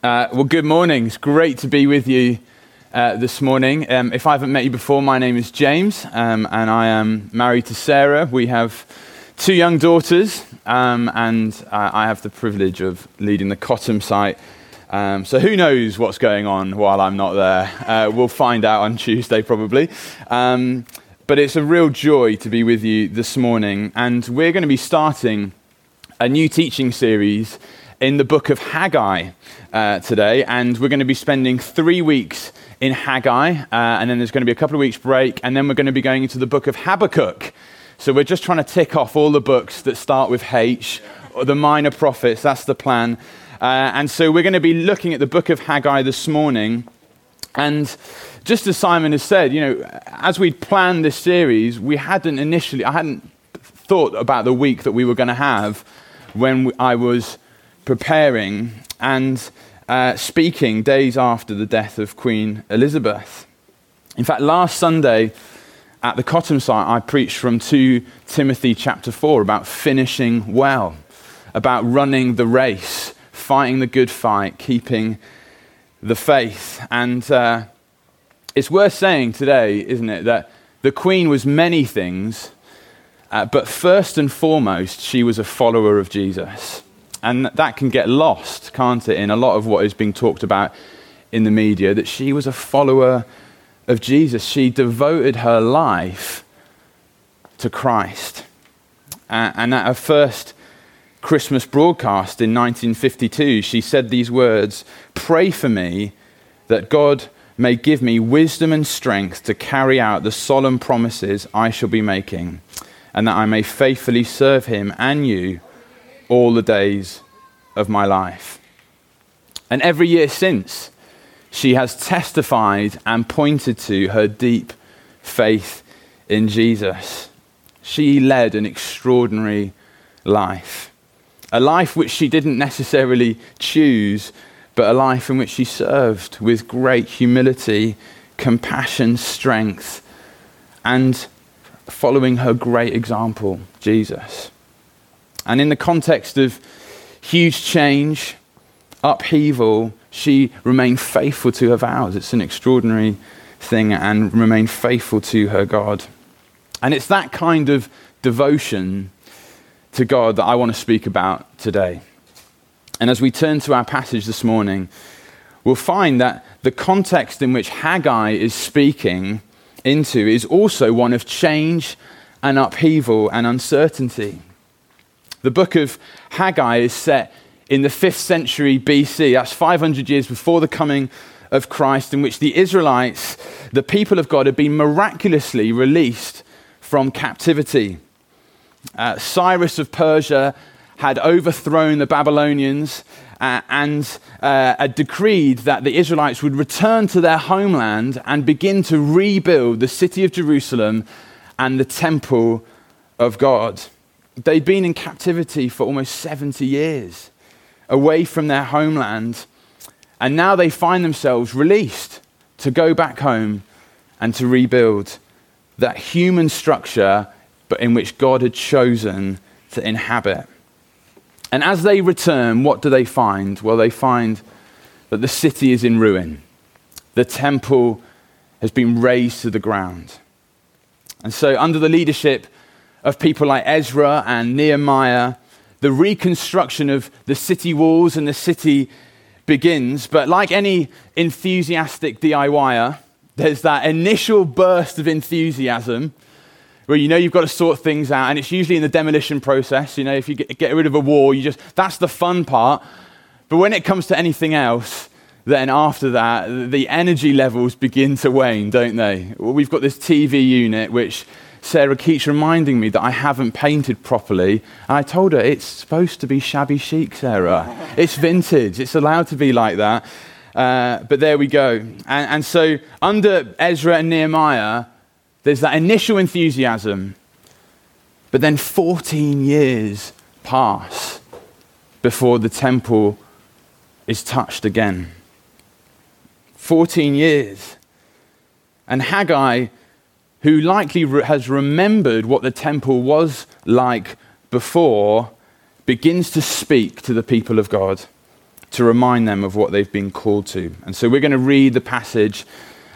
Uh, well, good morning. It's great to be with you uh, this morning. Um, if I haven't met you before, my name is James, um, and I am married to Sarah. We have two young daughters, um, and uh, I have the privilege of leading the Cottam site. Um, so, who knows what's going on while I'm not there? Uh, we'll find out on Tuesday, probably. Um, but it's a real joy to be with you this morning, and we're going to be starting a new teaching series in the book of Haggai uh, today, and we're going to be spending three weeks in Haggai, uh, and then there's going to be a couple of weeks break, and then we're going to be going into the book of Habakkuk. So we're just trying to tick off all the books that start with H, the minor prophets. That's the plan. Uh, and so we're going to be looking at the book of Haggai this morning, and just as Simon has said, you know, as we'd planned this series, we hadn't initially, I hadn't thought about the week that we were going to have when I was preparing and uh, speaking days after the death of Queen Elizabeth. In fact, last Sunday at the Cottam site, I preached from 2 Timothy chapter 4 about finishing well, about running the race, fighting the good fight, keeping the faith. And uh, it's worth saying today, isn't it, that the Queen was many things, uh, but first and foremost, she was a follower of Jesus. And that can get lost, can't it, in a lot of what is being talked about in the media, that she was a follower of Jesus. She devoted her life to Christ. And at her first Christmas broadcast in 1952, she said these words Pray for me that God may give me wisdom and strength to carry out the solemn promises I shall be making, and that I may faithfully serve him and you all the days of my life. And every year since, she has testified and pointed to her deep faith in Jesus. She led an extraordinary life, a life which she didn't necessarily choose, but a life in which she served with great humility, compassion, strength, and following her great example, Jesus. And in the context of huge change, upheaval, she remained faithful to her vows. It's an extraordinary thing and remained faithful to her God. And it's that kind of devotion to God that I want to speak about today. And as we turn to our passage this morning, we'll find that the context in which Haggai is speaking into is also one of change and upheaval and uncertainty. The book of Haggai is set in the 5th century BC. That's 500 years before the coming of Christ, in which the Israelites, the people of God, had been miraculously released from captivity. Uh, Cyrus of Persia had overthrown the Babylonians uh, and uh, had decreed that the Israelites would return to their homeland and begin to rebuild the city of Jerusalem and the temple of God. They'd been in captivity for almost 70 years, away from their homeland, and now they find themselves released to go back home and to rebuild that human structure, but in which God had chosen to inhabit. And as they return, what do they find? Well, they find that the city is in ruin. The temple has been razed to the ground. And so, under the leadership of people like Ezra and Nehemiah, the reconstruction of the city walls and the city begins. But like any enthusiastic DIYer, there's that initial burst of enthusiasm where you know you've got to sort things out, and it's usually in the demolition process. You know, if you get, rid of a wall, you just that's the fun part. But when it comes to anything else, then after that, the energy levels begin to wane, don't they? Well, we've got this TV unit which Sarah keeps reminding me that I haven't painted properly. And I told her, it's supposed to be shabby chic, Sarah. It's vintage. It's allowed to be like that. Uh, but there we go. And, and so, under Ezra and Nehemiah, there's that initial enthusiasm. But then 14 years pass before the temple is touched again. 14 years. And Haggai who likely has remembered what the temple was like before, begins to speak to the people of God. to remind them of what they've been called to. And so we're going to read the passage.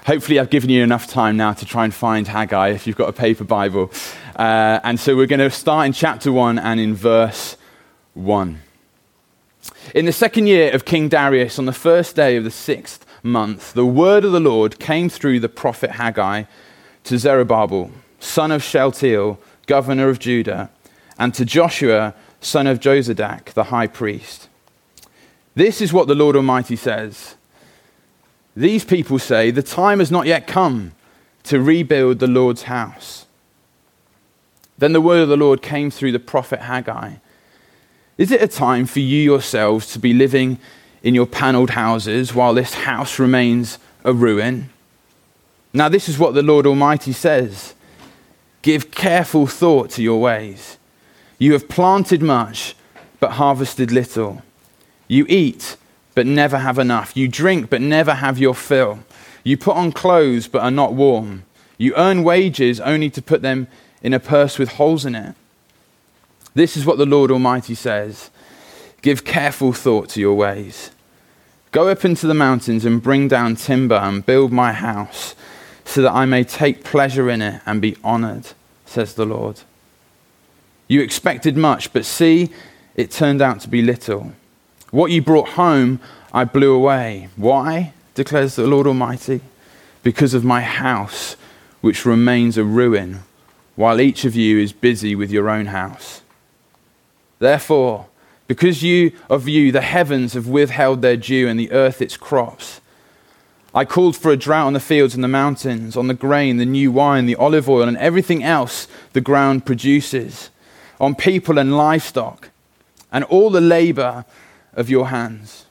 Hopefully, I've given you enough time now to try and find Haggai if you've got a paper Bible. Uh, and so we're going to start in chapter 1 and in verse 1. In the second year of King Darius, on the first day of the sixth month, the word of the Lord came through the prophet Haggai to Zerubbabel, son of Shealtiel, governor of Judah, and to Joshua, son of Jozadak, the high priest. This is what the Lord Almighty says. These people say, The time has not yet come to rebuild the Lord's house. Then the word of the Lord came through the prophet Haggai. Is it a time for you yourselves to be living in your paneled houses while this house remains a ruin? Now, this is what the Lord Almighty says Give careful thought to your ways. You have planted much, but harvested little. You eat, but never have enough. You drink, but never have your fill. You put on clothes, but are not warm. You earn wages only to put them in a purse with holes in it. This is what the Lord Almighty says Give careful thought to your ways. Go up into the mountains and bring down timber and build my house, so that I may take pleasure in it and be honored, says the Lord. You expected much, but see, it turned out to be little. What you brought home, I blew away. Why? declares the Lord Almighty. Because of my house, which remains a ruin, while each of you is busy with your own house. Therefore, because you of you the heavens have withheld their dew and the earth its crops, I called for a drought on the fields and the mountains, on the grain, the new wine, the olive oil, and everything else the ground produces on people and livestock, and all the labor of your hands.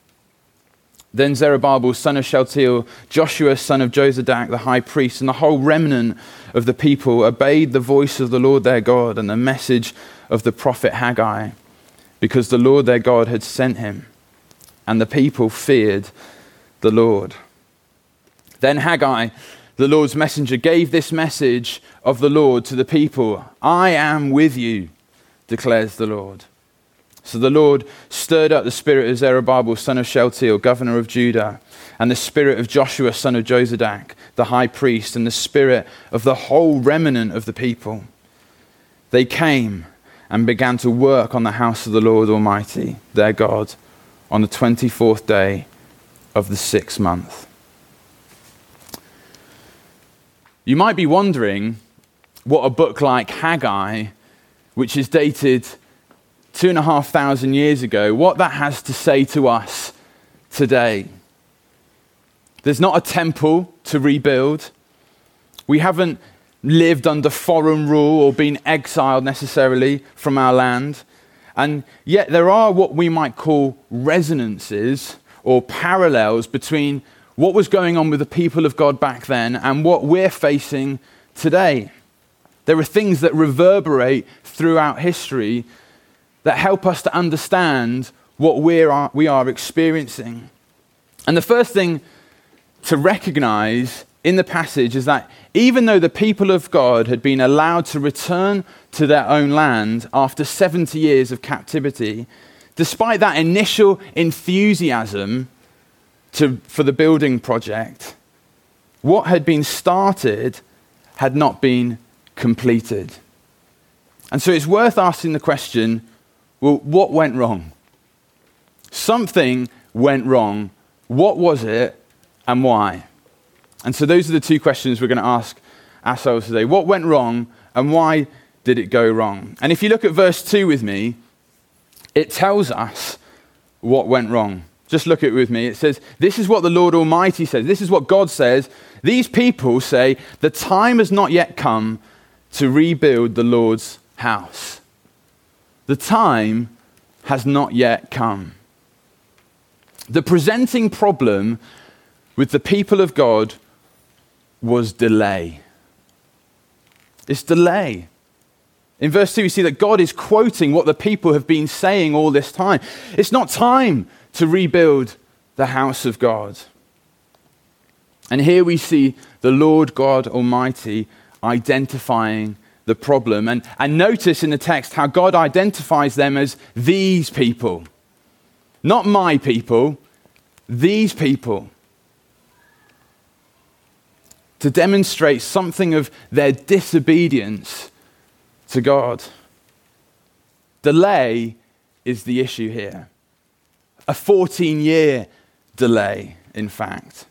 Then Zerubbabel, son of Shealtiel, Joshua, son of Jozadak, the high priest, and the whole remnant of the people obeyed the voice of the Lord their God and the message of the prophet Haggai, because the Lord their God had sent him, and the people feared the Lord. Then Haggai, the Lord's messenger, gave this message of the Lord to the people I am with you declares the Lord. So the Lord stirred up the spirit of Zerubbabel, son of Shealtiel, governor of Judah, and the spirit of Joshua, son of Jozadak, the high priest, and the spirit of the whole remnant of the people. They came and began to work on the house of the Lord Almighty, their God, on the 24th day of the sixth month. You might be wondering what a book like Haggai which is dated two and a half thousand years ago, what that has to say to us today. There's not a temple to rebuild. We haven't lived under foreign rule or been exiled necessarily from our land. And yet there are what we might call resonances or parallels between what was going on with the people of God back then and what we're facing today. There are things that reverberate throughout history that help us to understand what we are, we are experiencing. And the first thing to recognize in the passage is that even though the people of God had been allowed to return to their own land after 70 years of captivity, despite that initial enthusiasm to, for the building project, what had been started had not been completed. And so it's worth asking the question well, what went wrong? Something went wrong. What was it and why? And so those are the two questions we're going to ask ourselves today. What went wrong and why did it go wrong? And if you look at verse 2 with me, it tells us what went wrong. Just look at it with me. It says, This is what the Lord Almighty says. This is what God says. These people say, The time has not yet come to rebuild the Lord's house. The time has not yet come. The presenting problem with the people of God was delay. It's delay. In verse 2, we see that God is quoting what the people have been saying all this time. It's not time to rebuild the house of God. And here we see the Lord God Almighty identifying the problem. And, and notice in the text how God identifies them as these people. Not my people, these people. To demonstrate something of their disobedience to God. Delay is the issue here. A 14 year delay, in fact.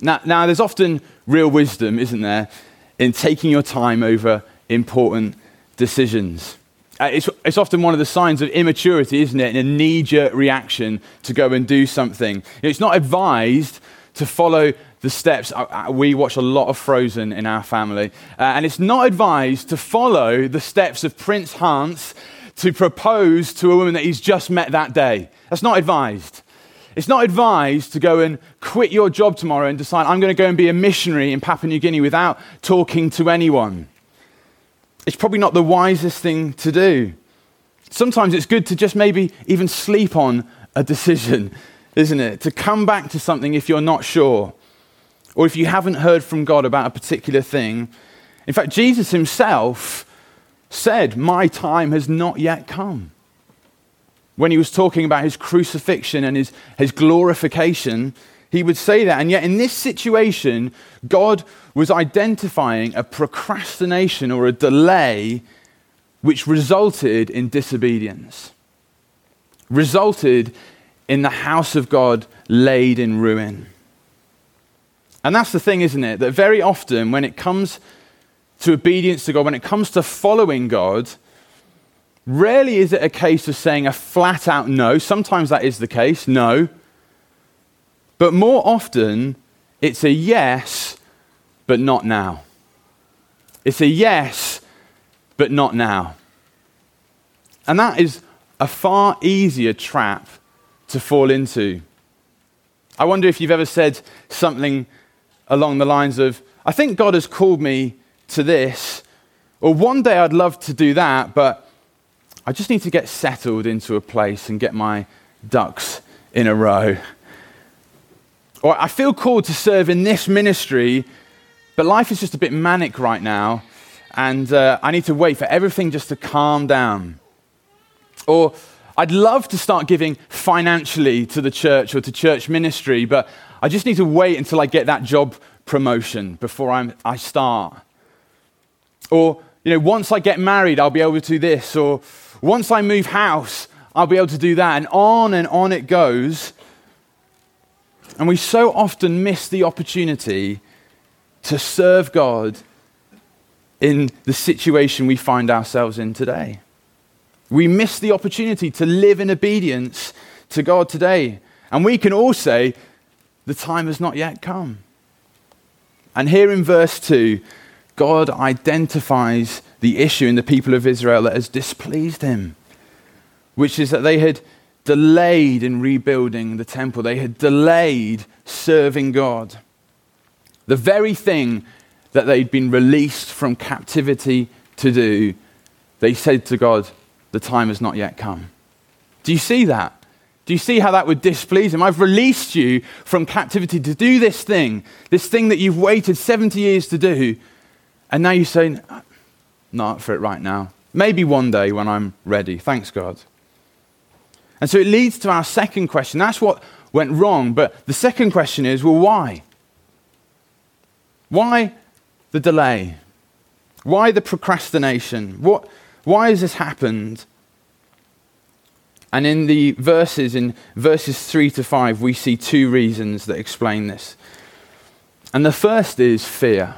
Now, now, there's often real wisdom, isn't there, in taking your time over important decisions. Uh, it's, it's often one of the signs of immaturity, isn't it? In a knee jerk reaction to go and do something. It's not advised to follow the steps. Uh, uh, we watch a lot of Frozen in our family. Uh, and it's not advised to follow the steps of Prince Hans to propose to a woman that he's just met that day. That's not advised. It's not advised to go and quit your job tomorrow and decide, I'm going to go and be a missionary in Papua New Guinea without talking to anyone. It's probably not the wisest thing to do. Sometimes it's good to just maybe even sleep on a decision, isn't it? To come back to something if you're not sure, or if you haven't heard from God about a particular thing. In fact, Jesus himself said, My time has not yet come when he was talking about his crucifixion and his, his glorification, he would say that. And yet, in this situation, God was identifying a procrastination or a delay which resulted in disobedience, resulted in the house of God laid in ruin. And that's the thing, isn't it? That very often, when it comes to obedience to God, when it comes to following God, Rarely is it a case of saying a flat out no. Sometimes that is the case, no. But more often, it's a yes, but not now. It's a yes, but not now. And that is a far easier trap to fall into. I wonder if you've ever said something along the lines of, I think God has called me to this, or one day I'd love to do that, but I just need to get settled into a place and get my ducks in a row. Or I feel called to serve in this ministry, but life is just a bit manic right now, and uh, I need to wait for everything just to calm down. Or I'd love to start giving financially to the church or to church ministry, but I just need to wait until I get that job promotion before I'm, I start. Or, you know, once I get married, I'll be able to do this. Or, once I move house, I'll be able to do that. And on and on it goes. And we so often miss the opportunity to serve God in the situation we find ourselves in today. We miss the opportunity to live in obedience to God today. And we can all say, the time has not yet come. And here in verse 2, God identifies the issue in the people of Israel that has displeased him, which is that they had delayed in rebuilding the temple, they had delayed serving God. The very thing that they'd been released from captivity to do, they said to God, The time has not yet come. Do you see that? Do you see how that would displease him? I've released you from captivity to do this thing, this thing that you've waited 70 years to do. And now you're saying, not for it right now. Maybe one day when I'm ready. Thanks, God. And so it leads to our second question. That's what went wrong. But the second question is well, why? Why the delay? Why the procrastination? What, why has this happened? And in the verses, in verses 3 to 5, we see two reasons that explain this. And the first is fear.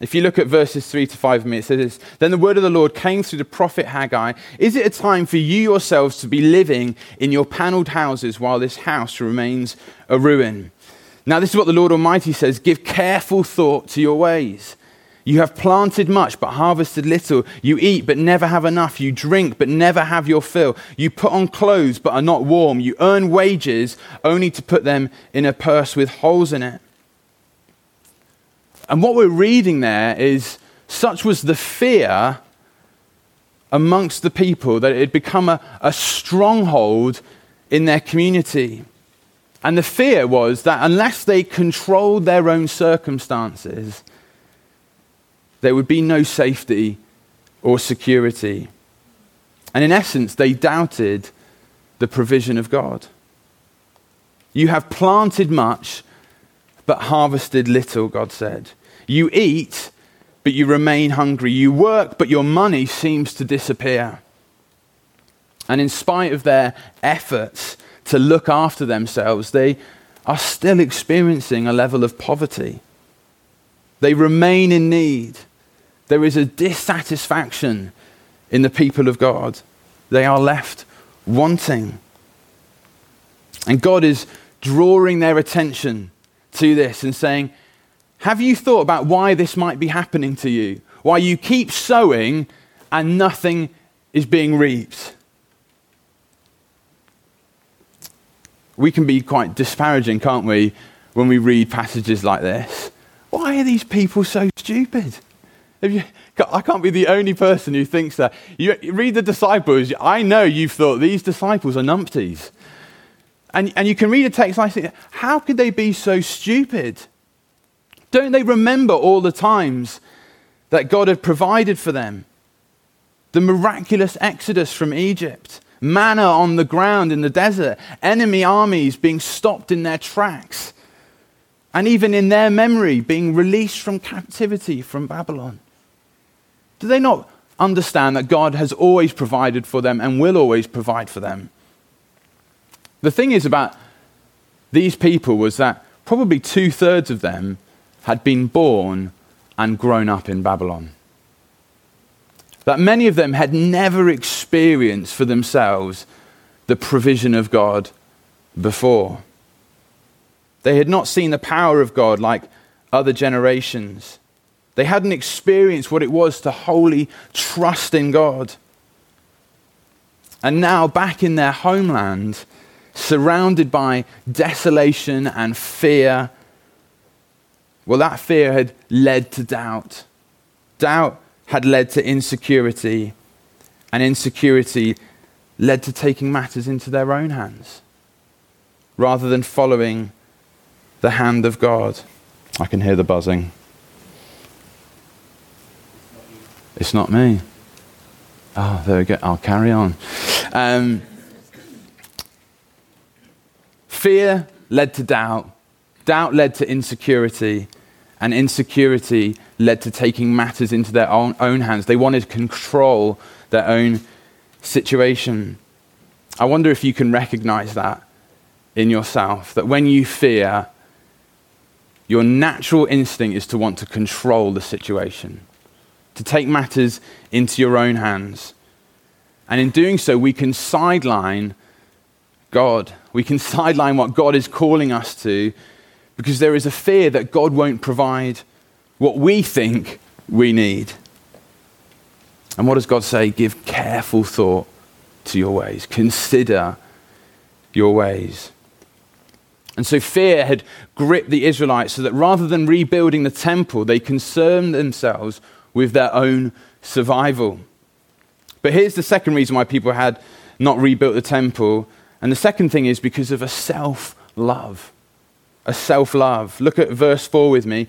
If you look at verses 3 to 5 it says Then the word of the Lord came through the prophet Haggai Is it a time for you yourselves to be living in your paneled houses while this house remains a ruin? Now, this is what the Lord Almighty says Give careful thought to your ways. You have planted much, but harvested little. You eat, but never have enough. You drink, but never have your fill. You put on clothes, but are not warm. You earn wages, only to put them in a purse with holes in it. And what we're reading there is such was the fear amongst the people that it had become a, a stronghold in their community. And the fear was that unless they controlled their own circumstances, there would be no safety or security. And in essence, they doubted the provision of God. You have planted much, but harvested little, God said. You eat, but you remain hungry. You work, but your money seems to disappear. And in spite of their efforts to look after themselves, they are still experiencing a level of poverty. They remain in need. There is a dissatisfaction in the people of God. They are left wanting. And God is drawing their attention to this and saying, Have you thought about why this might be happening to you? Why you keep sowing and nothing is being reaped? We can be quite disparaging, can't we, when we read passages like this? Why are these people so stupid? You, I can't be the only person who thinks that. You, you read the disciples, I know you've thought these disciples are numpties. And, and you can read a text like this, how could they be so stupid? Don't they remember all the times that God had provided for them? The miraculous exodus from Egypt, manna on the ground in the desert, enemy armies being stopped in their tracks, and even in their memory being released from captivity from Babylon. Do they not understand that God has always provided for them and will always provide for them? The thing is about these people was that probably two thirds of them had been born and grown up in Babylon. That many of them had never experienced for themselves the provision of God before. They had not seen the power of God like other generations. They hadn't experienced what it was to wholly trust in God. And now, back in their homeland, surrounded by desolation and fear, well, that fear had led to doubt. Doubt had led to insecurity, and insecurity led to taking matters into their own hands rather than following the hand of God. I can hear the buzzing. It's not me. Oh, there we go. I'll carry on. Um, fear led to doubt. Doubt led to insecurity. And insecurity led to taking matters into their own, own hands. They wanted to control their own situation. I wonder if you can recognize that in yourself. That when you fear, your natural instinct is to want to control the situation to take matters into your own hands. And in doing so, we can sideline God. We can sideline what God is calling us to because there is a fear that God won't provide what we think we need. And what does God say? Give careful thought to your ways, consider your ways. And so fear had gripped the Israelites so that rather than rebuilding the temple, they concerned themselves with their own survival. But here's the second reason why people had not rebuilt the temple. And the second thing is because of a self love. A self love. Look at verse 4 with me.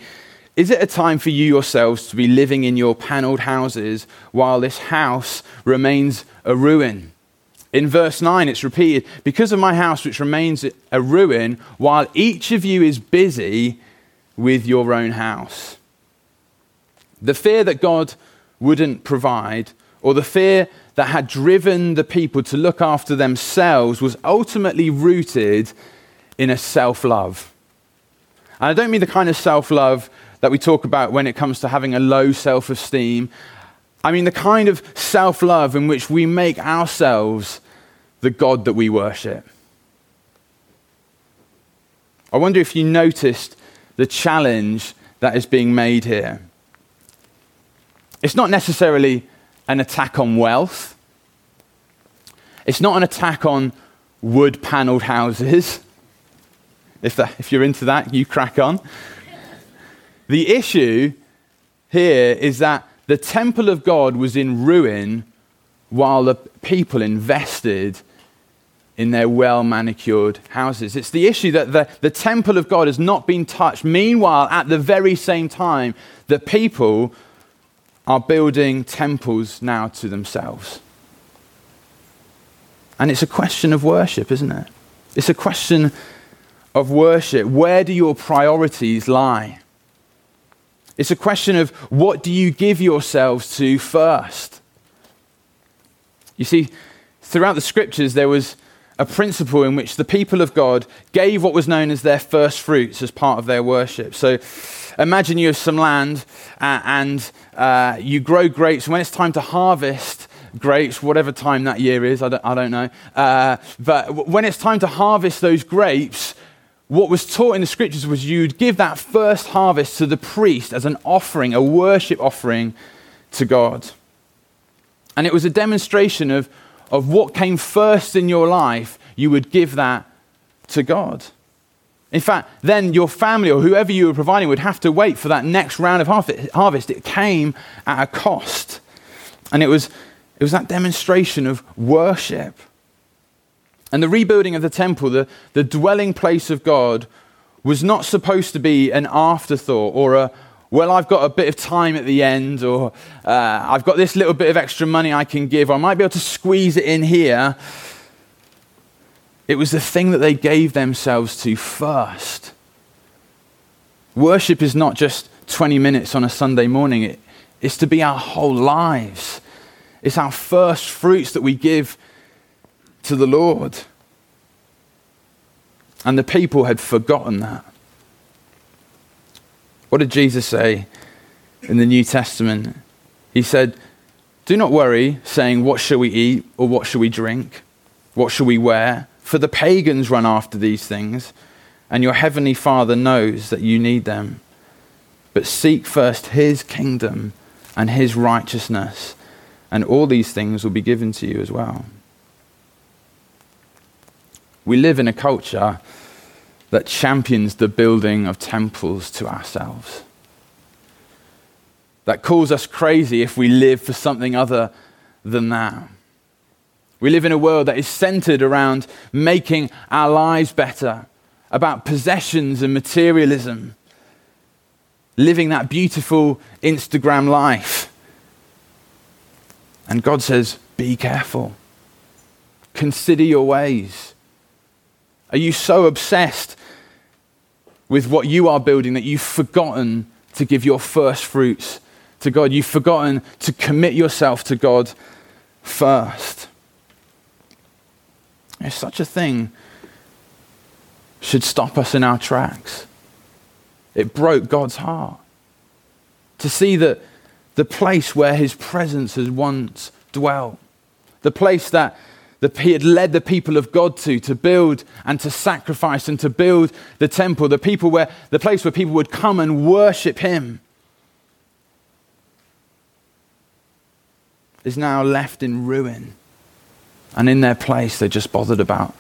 Is it a time for you yourselves to be living in your paneled houses while this house remains a ruin? In verse 9, it's repeated, because of my house which remains a ruin, while each of you is busy with your own house. The fear that God wouldn't provide, or the fear that had driven the people to look after themselves, was ultimately rooted in a self love. And I don't mean the kind of self love that we talk about when it comes to having a low self esteem. I mean the kind of self love in which we make ourselves the God that we worship. I wonder if you noticed the challenge that is being made here. It's not necessarily an attack on wealth. It's not an attack on wood paneled houses. If, that, if you're into that, you crack on. The issue here is that the temple of God was in ruin while the people invested in their well manicured houses. It's the issue that the, the temple of God has not been touched. Meanwhile, at the very same time, the people are building temples now to themselves. And it's a question of worship, isn't it? It's a question of worship. Where do your priorities lie? It's a question of what do you give yourselves to first? You see, throughout the scriptures, there was a principle in which the people of God gave what was known as their first fruits as part of their worship. So imagine you have some land uh, and uh, you grow grapes. When it's time to harvest grapes, whatever time that year is, I don't, I don't know. Uh, but when it's time to harvest those grapes, what was taught in the scriptures was you'd give that first harvest to the priest as an offering, a worship offering to God. And it was a demonstration of, of what came first in your life, you would give that to God. In fact, then your family or whoever you were providing would have to wait for that next round of harvest. It came at a cost. And it was, it was that demonstration of worship. And the rebuilding of the temple, the, the dwelling place of God, was not supposed to be an afterthought or a, well, I've got a bit of time at the end, or uh, I've got this little bit of extra money I can give, or I might be able to squeeze it in here. It was the thing that they gave themselves to first. Worship is not just 20 minutes on a Sunday morning, it, it's to be our whole lives. It's our first fruits that we give to the Lord. And the people had forgotten that. What did Jesus say in the New Testament? He said, Do not worry, saying, What shall we eat or what shall we drink? What shall we wear? For the pagans run after these things, and your heavenly Father knows that you need them. But seek first his kingdom and his righteousness, and all these things will be given to you as well. We live in a culture that champions the building of temples to ourselves. That calls us crazy if we live for something other than that. We live in a world that is centered around making our lives better, about possessions and materialism, living that beautiful Instagram life. And God says, Be careful, consider your ways. Are you so obsessed with what you are building that you've forgotten to give your first fruits to God? You've forgotten to commit yourself to God first. If such a thing should stop us in our tracks. It broke God's heart to see that the place where his presence has once dwelt, the place that that he had led the people of God to, to build and to sacrifice and to build the temple, the people where the place where people would come and worship him, is now left in ruin. And in their place, they're just bothered about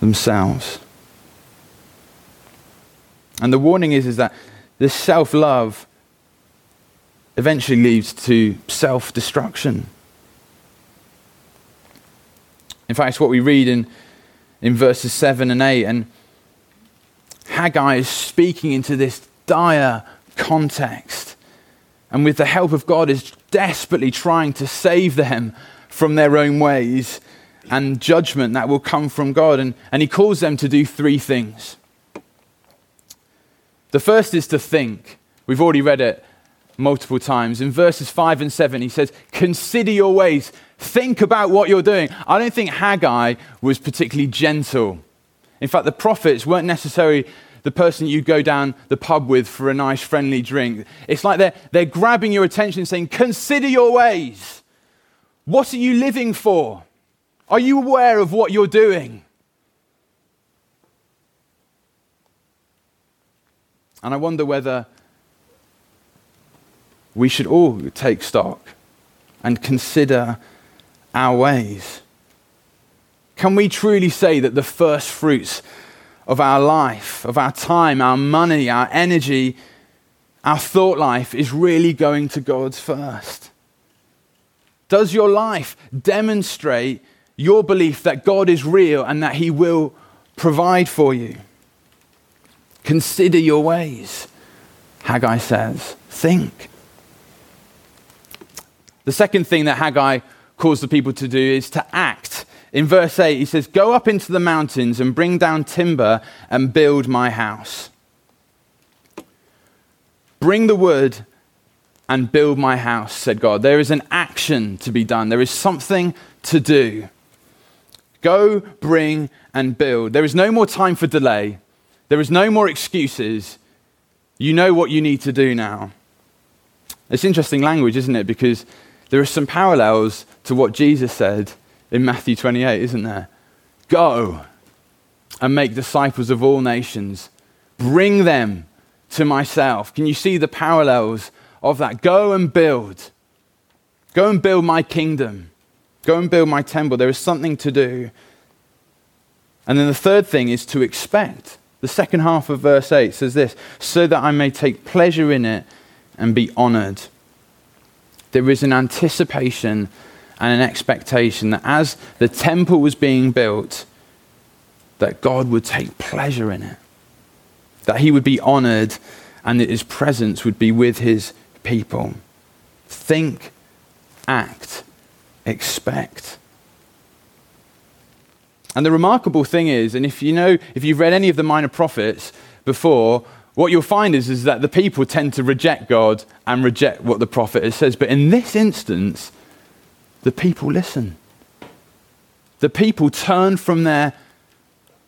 themselves. And the warning is, is that this self love eventually leads to self destruction. In fact, it's what we read in, in verses 7 and 8. And Haggai is speaking into this dire context. And with the help of God, is desperately trying to save them from their own ways and judgment that will come from God. And, and he calls them to do three things. The first is to think. We've already read it multiple times. In verses 5 and 7, he says, Consider your ways, Think about what you're doing. I don't think Haggai was particularly gentle. In fact, the prophets weren't necessarily the person you go down the pub with for a nice, friendly drink. It's like they're, they're grabbing your attention saying, Consider your ways. What are you living for? Are you aware of what you're doing? And I wonder whether we should all take stock and consider our ways? Can we truly say that the first fruits of our life, of our time, our money, our energy, our thought life is really going to God first? Does your life demonstrate your belief that God is real and that He will provide for you? Consider your ways, Haggai says. Think. The second thing that Haggai calls the people to do is to act In verse 8, he says, Go up into the mountains and bring down timber and build my house. Bring the wood and build my house, said God. There is an action to be done, there is something to do. Go, bring, and build. There is no more time for delay, there is no more excuses. You know what you need to do now. It's interesting language, isn't it? Because there are some parallels to what Jesus said in Matthew 28, isn't there? Go and make disciples of all nations. Bring them to myself. Can you see the parallels of that? Go and build. Go and build my kingdom. Go and build my temple. There is something to do. And then the third thing is to expect. The second half of verse 8 says this so that I may take pleasure in it and be honored. There is an anticipation and an expectation that as the temple was being built, that God would take pleasure in it, that he would be honored, and that his presence would be with his people. Think, act, expect. And the remarkable thing is, and if you know, if you've read any of the minor prophets before, what you'll find is, is that the people tend to reject God and reject what the prophet says. But in this instance, the people listen. The people turn from their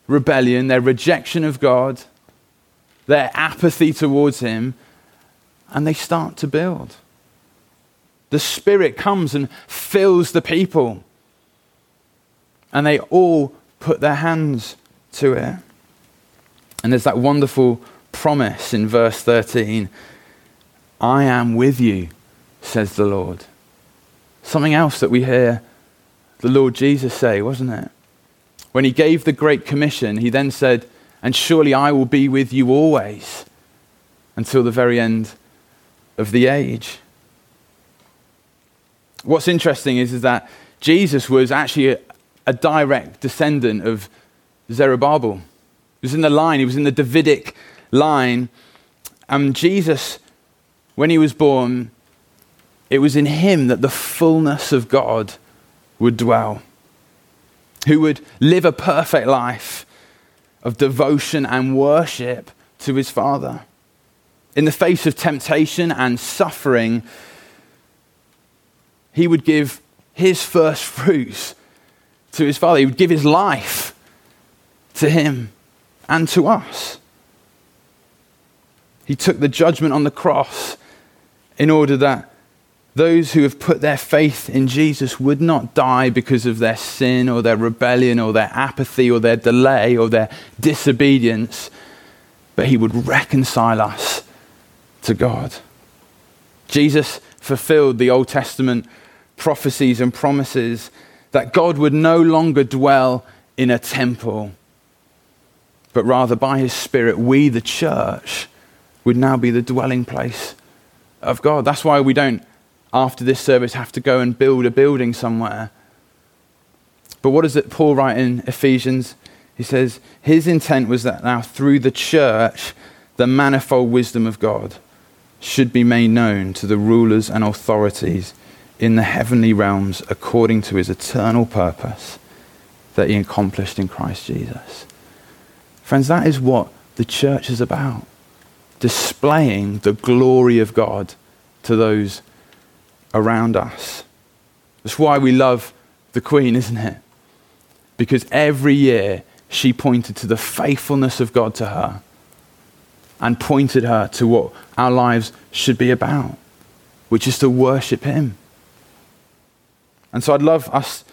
rebellion, their rejection of God, their apathy towards Him, and they start to build. The Spirit comes and fills the people, and they all put their hands to it. And there's that wonderful promise in verse 13 I am with you, says the Lord. Something else that we hear the Lord Jesus say, wasn't it? When he gave the Great Commission, he then said, And surely I will be with you always until the very end of the age. What's interesting is, is that Jesus was actually a, a direct descendant of Zerubbabel. He was in the line, he was in the Davidic line. And Jesus, when he was born, it was in him that the fullness of God would dwell, who would live a perfect life of devotion and worship to his Father. In the face of temptation and suffering, he would give his first fruits to his Father. He would give his life to him and to us. He took the judgment on the cross in order that those who have put their faith in Jesus would not die because of their sin or their rebellion or their apathy or their delay or their disobedience, but He would reconcile us to God. Jesus fulfilled the Old Testament prophecies and promises that God would no longer dwell in a temple, but rather by His Spirit, we, the church, would now be the dwelling place of God. That's why we don't after this service have to go and build a building somewhere. But what does it Paul write in Ephesians? He says, His intent was that now through the church, the manifold wisdom of God should be made known to the rulers and authorities in the heavenly realms according to his eternal purpose that he accomplished in Christ Jesus. Friends, that is what the church is about displaying the glory of God to those around us. That's why we love the Queen, isn't it? Because every year she pointed to the faithfulness of God to her and pointed her to what our lives should be about, which is to worship Him. And so I'd love us,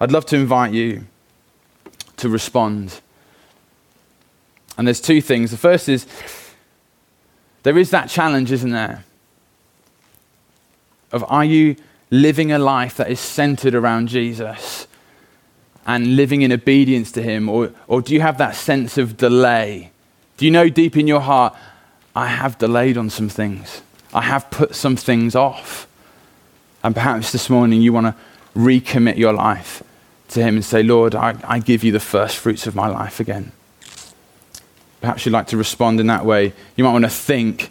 I'd love to invite you to respond. And there's two things. The first is there is that challenge, isn't there? of are you living a life that is centered around Jesus and living in obedience to Him? Or, or do you have that sense of delay? Do you know deep in your heart, I have delayed on some things? I have put some things off. And perhaps this morning you want to recommit your life to Him and say, Lord, I, I give you the first fruits of my life again. Perhaps you'd like to respond in that way. You might want to think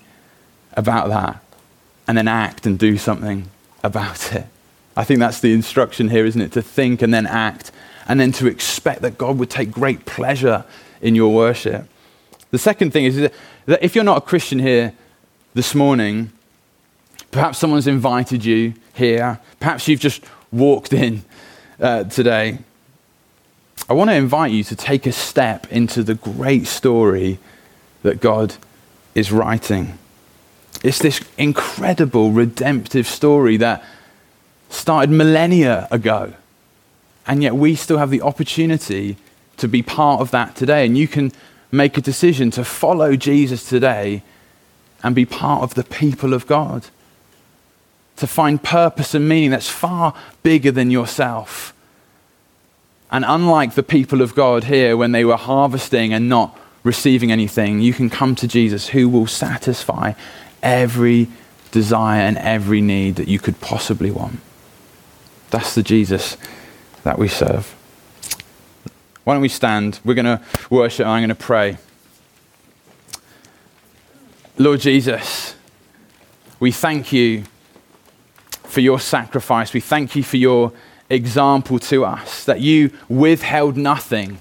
about that and then act and do something about it. I think that's the instruction here, isn't it? To think and then act and then to expect that God would take great pleasure in your worship. The second thing is that if you're not a Christian here this morning, perhaps someone's invited you here, perhaps you've just walked in uh, today. I want to invite you to take a step into the great story that God is writing. It's this incredible redemptive story that started millennia ago. And yet we still have the opportunity to be part of that today. And you can make a decision to follow Jesus today and be part of the people of God. To find purpose and meaning that's far bigger than yourself. And unlike the people of God here when they were harvesting and not receiving anything, you can come to Jesus who will satisfy every desire and every need that you could possibly want. That's the Jesus that we serve. Why don't we stand? We're going to worship I'm going to pray. Lord Jesus, we thank you for your sacrifice. We thank you for your example to us, that you withheld nothing,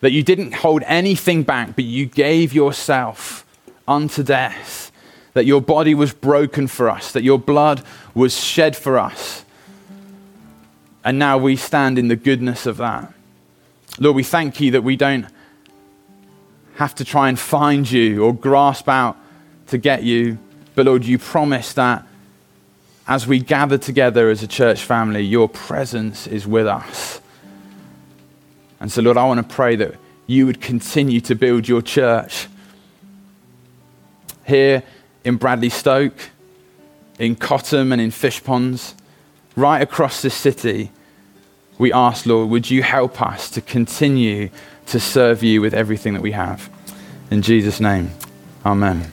that you didn't hold anything back, but you gave yourself unto death, that your body was broken for us, that your blood was shed for us. And now we stand in the goodness of that. Lord, we thank you that we don't have to try and find you or grasp out to get you. But Lord, you promise that as we gather together as a church family, your presence is with us. And so, Lord, I want to pray that you would continue to build your church here in Bradley Stoke, in Cotham, and in Fishponds, right across this city. We ask, Lord, would you help us to continue to serve you with everything that we have? In Jesus' name, amen.